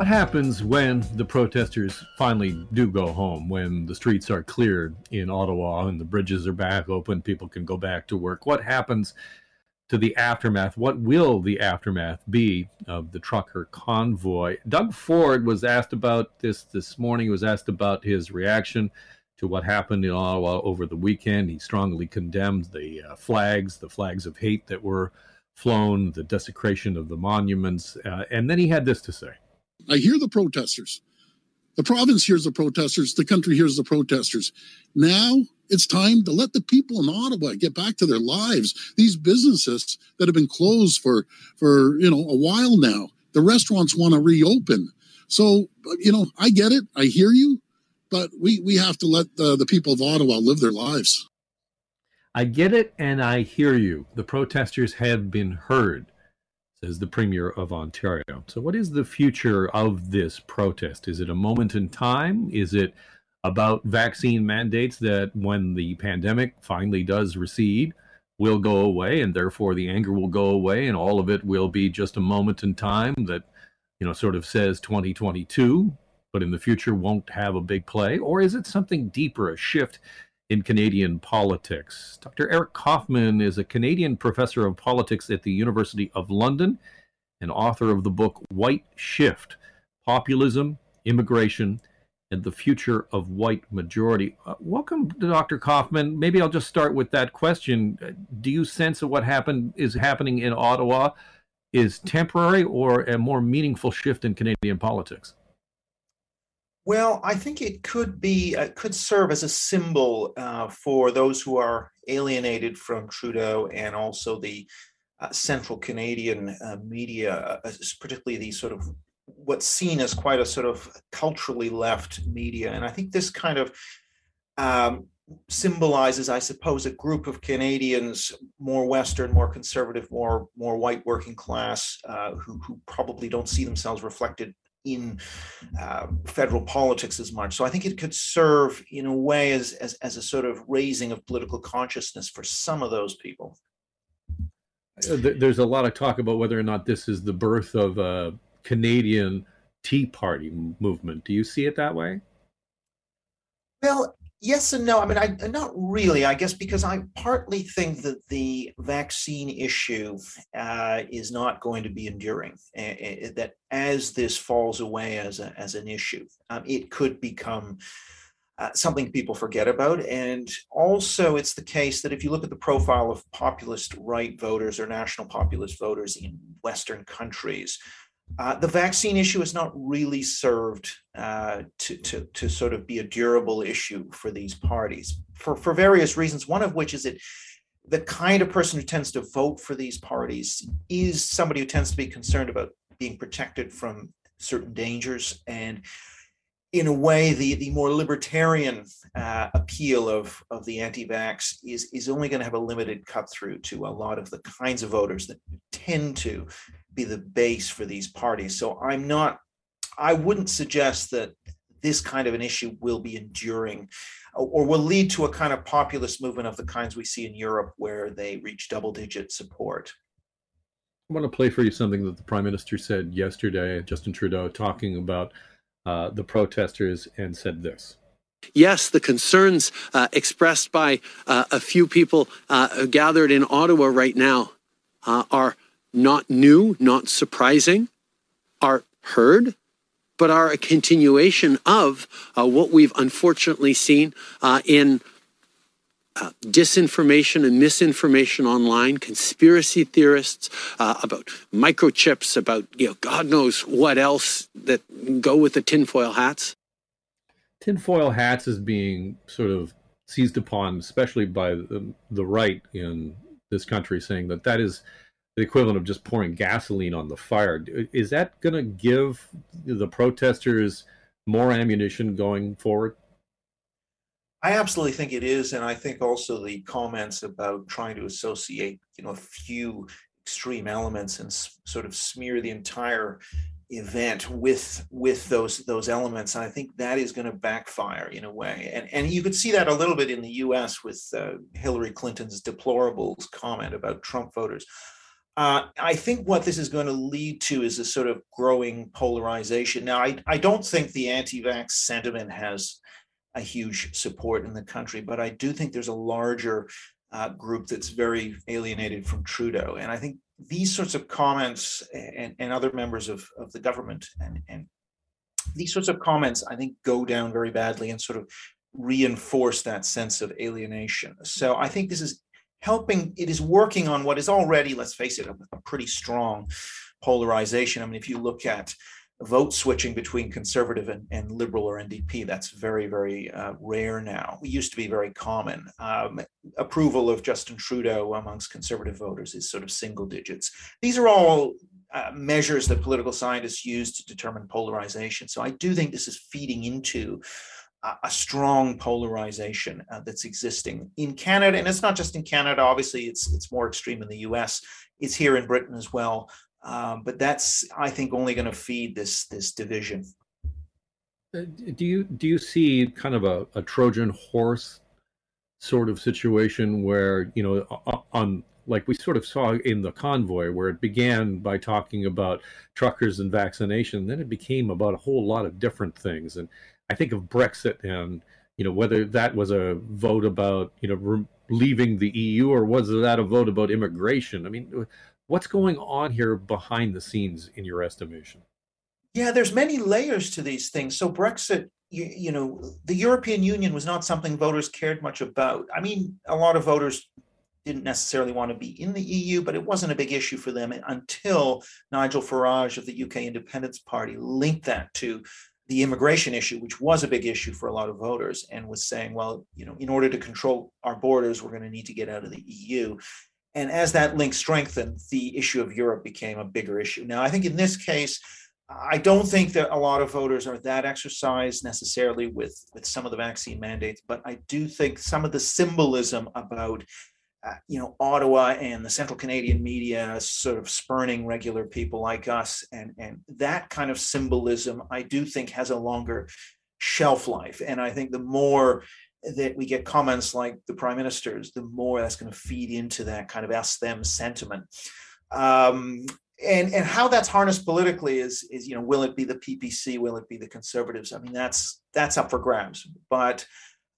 What happens when the protesters finally do go home, when the streets are cleared in Ottawa and the bridges are back open, people can go back to work? What happens to the aftermath? What will the aftermath be of the trucker convoy? Doug Ford was asked about this this morning. He was asked about his reaction to what happened in Ottawa over the weekend. He strongly condemned the uh, flags, the flags of hate that were flown, the desecration of the monuments. Uh, and then he had this to say. I hear the protesters. The province hears the protesters. The country hears the protesters. Now it's time to let the people in Ottawa get back to their lives. These businesses that have been closed for, for, you know, a while now, the restaurants want to reopen. So, you know, I get it. I hear you, but we, we have to let the, the people of Ottawa live their lives. I get it and I hear you. The protesters have been heard says the Premier of Ontario. So, what is the future of this protest? Is it a moment in time? Is it about vaccine mandates that, when the pandemic finally does recede, will go away, and therefore the anger will go away, and all of it will be just a moment in time that, you know, sort of says 2022, but in the future won't have a big play? Or is it something deeper, a shift in Canadian politics. Dr. Eric Kaufmann is a Canadian professor of politics at the University of London and author of the book White Shift Populism, Immigration, and the Future of White Majority. Uh, welcome, Dr. Kaufmann. Maybe I'll just start with that question. Do you sense that what happened is happening in Ottawa is temporary or a more meaningful shift in Canadian politics? Well, I think it could be uh, could serve as a symbol uh, for those who are alienated from Trudeau and also the uh, central Canadian uh, media, uh, particularly the sort of what's seen as quite a sort of culturally left media. And I think this kind of um, symbolizes, I suppose, a group of Canadians, more Western, more conservative, more more white working class, uh, who who probably don't see themselves reflected in uh, federal politics as much. So I think it could serve in a way as, as, as a sort of raising of political consciousness for some of those people. Uh, there's a lot of talk about whether or not this is the birth of a Canadian Tea Party movement. Do you see it that way? Well, yes and no. I mean, I not really. I guess because I partly think that the vaccine issue uh, is not going to be enduring. Uh, that as this falls away as a, as an issue, um, it could become. Uh, something people forget about. And also, it's the case that if you look at the profile of populist right voters or national populist voters in Western countries, uh, the vaccine issue has not really served uh, to, to, to sort of be a durable issue for these parties for, for various reasons, one of which is that the kind of person who tends to vote for these parties is somebody who tends to be concerned about being protected from certain dangers. And in a way, the, the more libertarian uh, appeal of, of the anti-vax is, is only going to have a limited cut through to a lot of the kinds of voters that tend to be the base for these parties. So I'm not, I wouldn't suggest that this kind of an issue will be enduring or will lead to a kind of populist movement of the kinds we see in Europe where they reach double digit support. I want to play for you something that the prime minister said yesterday, Justin Trudeau, talking about uh, the protesters, and said this. Yes, the concerns uh, expressed by uh, a few people uh, gathered in Ottawa right now uh, are not new, not surprising, are heard, but are a continuation of uh, what we've unfortunately seen uh, in uh, disinformation and misinformation online, conspiracy theorists uh, about microchips, about you know God knows what else that go with the tinfoil hats. Tinfoil hats is being sort of seized upon, especially by the, the right in this country, saying that that is the equivalent of just pouring gasoline on the fire. Is that going to give the protesters more ammunition going forward? I absolutely think it is, and I think also the comments about trying to associate, you know, a few extreme elements and sort of smear the entire event with with those those elements and i think that is going to backfire in a way and and you could see that a little bit in the us with uh, hillary clinton's deplorables comment about trump voters Uh, I think what this is going to lead to is a sort of growing polarization. Now, I, I don't think the anti vax sentiment has a huge support in the country, but I do think there's a larger uh, group that's very alienated from Trudeau. And I think these sorts of comments and, and other members of, of the government and, and these sorts of comments, I think, go down very badly and sort of reinforce that sense of alienation. So I think this is helping, it is working on what is already, let's face it, a, a pretty strong polarization. I mean, if you look at vote switching between conservative and, and liberal or NDP. That's very, very uh, rare now. It used to be very common. Um, approval of Justin Trudeau amongst conservative voters is sort of single digits. These are all uh, measures that political scientists use to determine polarization. So I do think this is feeding into a, strong polarization uh, that's existing in Canada, and it's not just in Canada. Obviously, it's it's more extreme in the U.S. It's here in Britain as well. Um, but that's, I think, only going to feed this this division. Uh, do you do you see kind of a, a Trojan horse sort of situation where you know on like we sort of saw in the convoy where it began by talking about truckers and vaccination then it became about a whole lot of different things and i think of brexit and you know whether that was a vote about you know re- leaving the eu or was that a vote about immigration i mean What's going on here behind the scenes in your estimation? Yeah, there's many layers to these things. So Brexit, you, you know, the European Union was not something voters cared much about. I mean, a lot of voters didn't necessarily want to be in the EU, but it wasn't a big issue for them until Nigel Farage of the UK Independence Party linked that to the immigration issue, which was a big issue for a lot of voters, and was saying, well, you know, in order to control our borders, we're going to need to get out of the EU. And as that link strengthened, the issue of Europe became a bigger issue. Now, I think in this case, I don't think that a lot of voters are that exercised necessarily with, with some of the vaccine mandates, but I do think some of the symbolism about uh, you know Ottawa and the Central Canadian media sort of spurning regular people like us, and and that kind of symbolism, I do think has a longer shelf life. And I think the more that we get comments like the prime minister's, the more that's going to feed into that kind of ask them sentiment. Um, and and how that's harnessed politically is is you know will it be the PPC will it be the conservatives I mean that's that's up for grabs but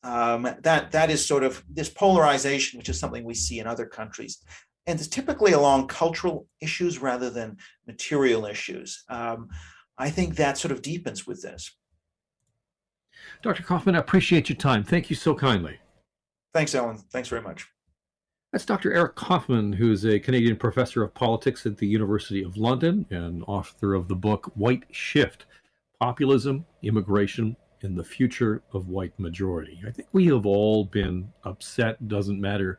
um, that that is sort of this polarization which is something we see in other countries and it's typically along cultural issues rather than material issues um, I think that sort of deepens with this Dr. Kaufmann, I appreciate your time. Thank you so kindly. Thanks, Ellen. Thanks very much. That's Dr. Eric Kaufmann, who's a Canadian professor of politics at the University of London and author of the book White Shift Populism, Immigration, and the Future of White Majority. I think we have all been upset, doesn't matter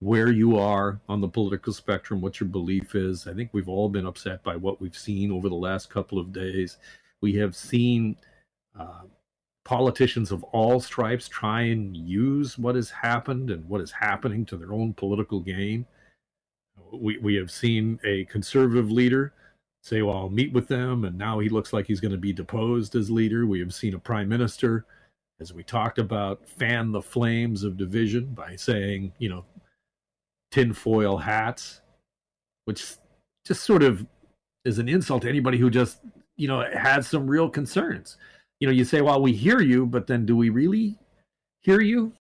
where you are on the political spectrum, what your belief is. I think we've all been upset by what we've seen over the last couple of days. We have seen uh, politicians of all stripes try and use what has happened and what is happening to their own political gain. We, we have seen a conservative leader say, Well, I'll meet with them, and now he looks like he's going to be deposed as leader. We have seen a prime minister, as we talked about, fan the flames of division by saying, you know, tinfoil hats, which just sort of is an insult to anybody who just, you know, has some real concerns you know, you say, well, we hear you, but then do we really hear you?